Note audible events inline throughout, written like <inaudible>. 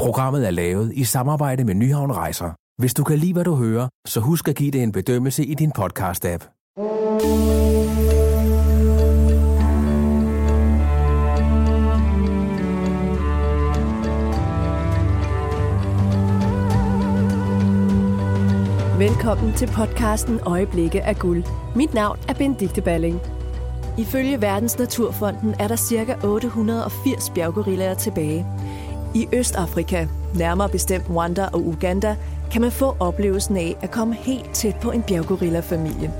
Programmet er lavet i samarbejde med Nyhavn Rejser. Hvis du kan lide, hvad du hører, så husk at give det en bedømmelse i din podcast-app. Velkommen til podcasten Øjeblikke af guld. Mit navn er Benedikte Balling. Ifølge Verdens Naturfonden er der ca. 880 bjerggorillaer tilbage. I Østafrika, nærmere bestemt Rwanda og Uganda, kan man få oplevelsen af at komme helt tæt på en bjerggorilla-familie.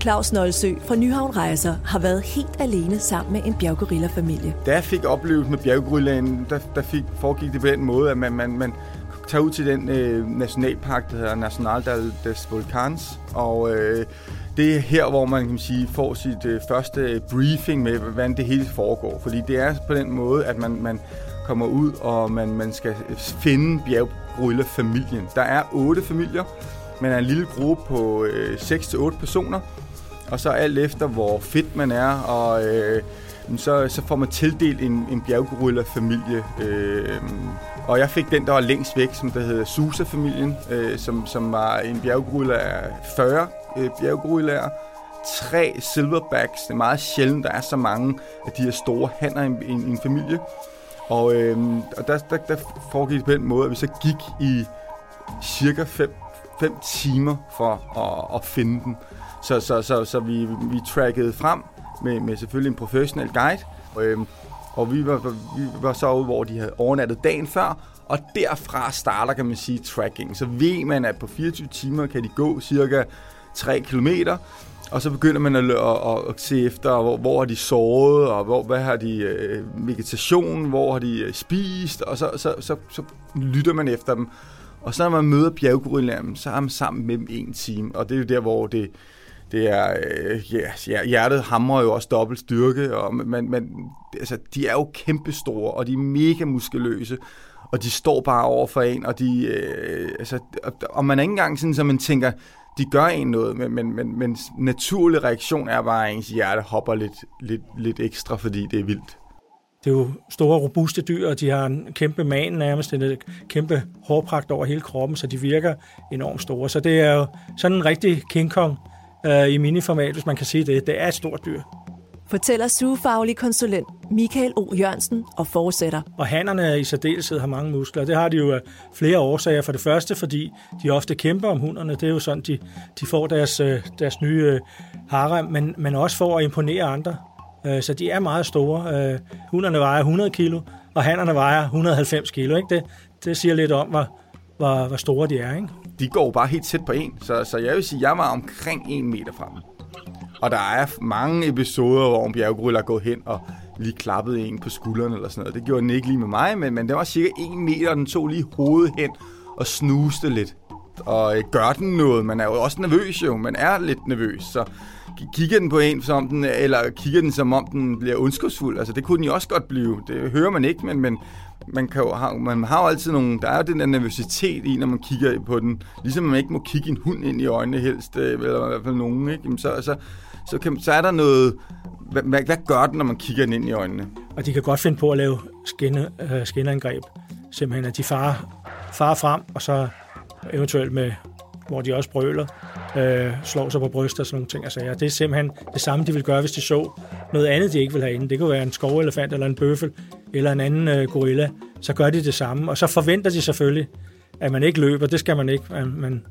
Claus Nolsø fra Nyhavn Rejser har været helt alene sammen med en bjerggorilla-familie. Da jeg fik oplevelsen med bjerggorillaen, der, der fik, foregik det på den måde, at man, man, man tager ud til den øh, nationalpark, der hedder Nacional des Volcans, og øh, det er her, hvor man kan sige, får sit øh, første øh, briefing med, hvordan det hele foregår. Fordi det er på den måde, at man, man kommer ud, og man, man skal finde bjerggrylle-familien. Der er otte familier, men er en lille gruppe på øh, 6-8 personer, og så alt efter, hvor fedt man er, og øh, så, så får man tildelt en, en bjerggrylle-familie. Øh, og jeg fik den, der var længst væk, som der hedder Susa-familien, øh, som, som var en bjerggrylle af 40 øh, bjerggorillaer. Tre silverbacks. Det er meget sjældent, der er så mange af de her store hanner i en, i en familie. Og, øh, og der, der, der foregik det på den måde, at vi så gik i cirka 5 timer for at, at finde den. Så, så, så, så vi, vi trackede frem med, med selvfølgelig en professionel guide. Og, øh, og vi var, vi var så ude, hvor de havde overnattet dagen før, og derfra starter, kan man sige, tracking. Så ved man, at på 24 timer kan de gå cirka 3 kilometer, og så begynder man at, at, at se efter, hvor, hvor har de sovet, og hvor, hvad har de øh, vegetation, hvor har de øh, spist, og så, så, så, så lytter man efter dem. Og så når man møder bjerggorillaen, så er man sammen med dem en time, og det er jo der, hvor det, det er, øh, ja, hjertet hamrer jo også dobbelt styrke, og man, man, altså, de er jo kæmpestore, og de er mega muskuløse, og de står bare over for en, og de, øh, altså, og man er ikke engang sådan, så man tænker, de gør en noget, men, men, men, men naturlig reaktion er bare, at ens hjerte hopper lidt, lidt, lidt ekstra, fordi det er vildt. Det er jo store, robuste dyr, og de har en kæmpe man nærmest, en øh, kæmpe hårpragt over hele kroppen, så de virker enormt store. Så det er jo sådan en rigtig King Kong øh, i miniformat, hvis man kan sige det. Det er et stort dyr. Fortæller sugefaglig konsulent Michael O. Jørgensen og fortsætter. Og hannerne i særdeleshed har mange muskler. Det har de jo af flere årsager. For det første, fordi de ofte kæmper om hunderne. Det er jo sådan, de, de får deres, øh, deres nye øh, harem, men, men også for at imponere andre. Øh, så de er meget store. Hunderne vejer 100 kilo, og hannerne vejer 190 kilo. Ikke? Det, det siger lidt om, hvor, hvor, hvor store de er. Ikke? De går bare helt tæt på en, så, så jeg vil sige, at jeg var omkring en meter fra dem. Og der er mange episoder, hvor en bjerggorilla er gået hen og lige klappet en på skulderen eller sådan noget. Det gjorde den ikke lige med mig, men, men det var cirka en meter, og den tog lige hovedet hen og snuste lidt. Og øh, gør den noget? Man er jo også nervøs jo. Man er lidt nervøs, så kigger den på en som den, eller kigger den som om den bliver ondskabsfuld. Altså det kunne den jo også godt blive. Det hører man ikke, men, men man, kan jo have, man har jo altid nogle, der er jo den der nervøsitet i, når man kigger på den. Ligesom man ikke må kigge en hund ind i øjnene helst, øh, eller i hvert fald nogen, ikke? Jamen, så, så, så, kan, så er der noget, hvad, hvad gør den, når man kigger den ind i øjnene? Og de kan godt finde på at lave skinne, uh, skinneangreb. Simpelthen, at de farer, farer frem, og så eventuelt med, hvor de også brøler, øh, slår sig på bryst og sådan nogle ting. Altså, ja, det er simpelthen det samme, de vil gøre, hvis de så noget andet, de ikke vil have inde. Det kunne være en skovelefant eller en bøffel eller en anden øh, gorilla. Så gør de det samme, og så forventer de selvfølgelig, at man ikke løber. Det skal man ikke. Man, man,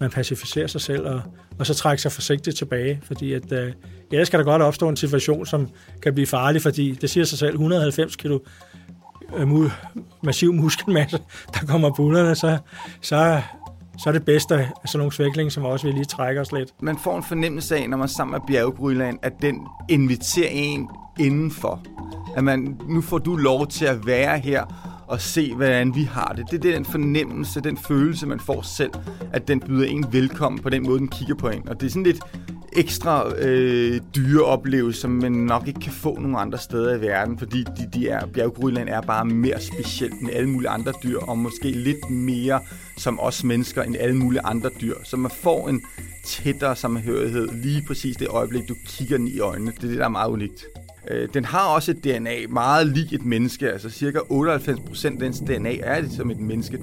man pacificerer sig selv, og, og så trækker sig forsigtigt tilbage, fordi at, øh, ellers kan der godt opstå en situation, som kan blive farlig, fordi det siger sig selv, 190 kilo øh, massiv muskelmasse, <laughs> der kommer bullerne, så, så, så er det bedste af sådan nogle svækling, som også vil lige trække os lidt. Man får en fornemmelse af, når man er sammen med bjergbryland, at den inviterer en indenfor. At man, nu får du lov til at være her, og se, hvordan vi har det. Det er den fornemmelse, den følelse, man får selv, at den byder en velkommen på den måde, den kigger på en. Og det er sådan lidt ekstra øh, dyre oplevelse, som man nok ikke kan få nogen andre steder i verden, fordi de, de er, bjerggorillaen er bare mere specielt end alle mulige andre dyr, og måske lidt mere som os mennesker end alle mulige andre dyr. Så man får en tættere samhørighed lige præcis det øjeblik, du kigger den i øjnene. Det er det, der er meget unikt. Øh, den har også et DNA meget lig et menneske, altså cirka 98 procent af dens DNA er det som et menneske.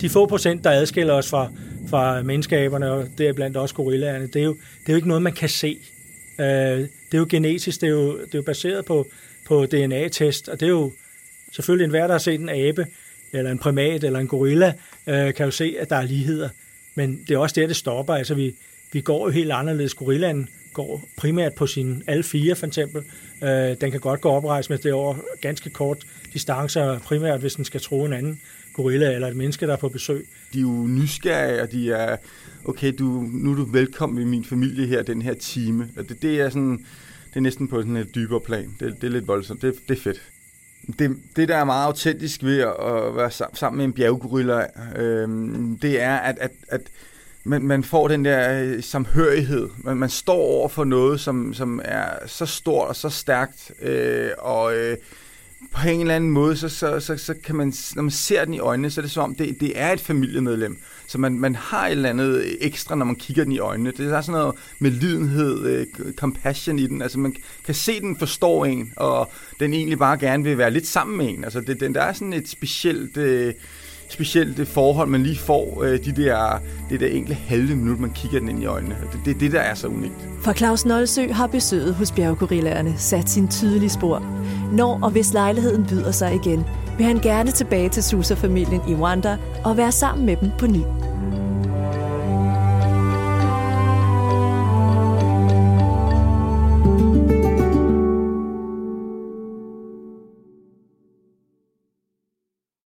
De få procent, der adskiller os fra, fra menneskeaberne, og det er blandt også gorillaerne, det er, jo, det er jo ikke noget, man kan se. Øh, det er jo genetisk, det er jo, det er jo baseret på, på DNA-test, og det er jo selvfølgelig enhver, der har set en abe, eller en primat, eller en gorilla, øh, kan jo se, at der er ligheder. Men det er også der, det stopper. Altså, vi, vi går jo helt anderledes. Gorillaen går primært på sin alle fire, for eksempel. Øh, den kan godt gå oprejst, men det er over ganske kort distancer, primært hvis den skal tro en anden gorilla eller et menneske, der er på besøg. De er jo nysgerrige, og de er, okay, du, nu er du velkommen i min familie her, den her time. Og det, det er sådan, det er næsten på sådan et dybere plan. Det, det er lidt voldsomt. Det, det er fedt. Det, det, der er meget autentisk ved at være sammen med en bjerggorilla, øh, det er, at, at, at man, man får den der øh, samhørighed. Man, man står over for noget, som, som er så stort og så stærkt, øh, og øh, på en eller anden måde, så, så, så, så kan man, når man ser den i øjnene, så er det som om, det, det er et familiemedlem. Så man, man har et eller andet ekstra, når man kigger den i øjnene. Det er sådan noget med lidenhed, øh, compassion i den. Altså man kan se, den forstår en, og den egentlig bare gerne vil være lidt sammen med en. Altså det, den, der er sådan et specielt... Øh, specielt det forhold, man lige får øh, de der, det der enkle halve minut, man kigger den ind i øjnene. Det er det, det, der er så unikt. For Claus Nolsø har besøget hos bjerggorillerne sat sin tydelige spor. Når og hvis lejligheden byder sig igen, vil han gerne tilbage til Susa-familien i Rwanda og være sammen med dem på ny.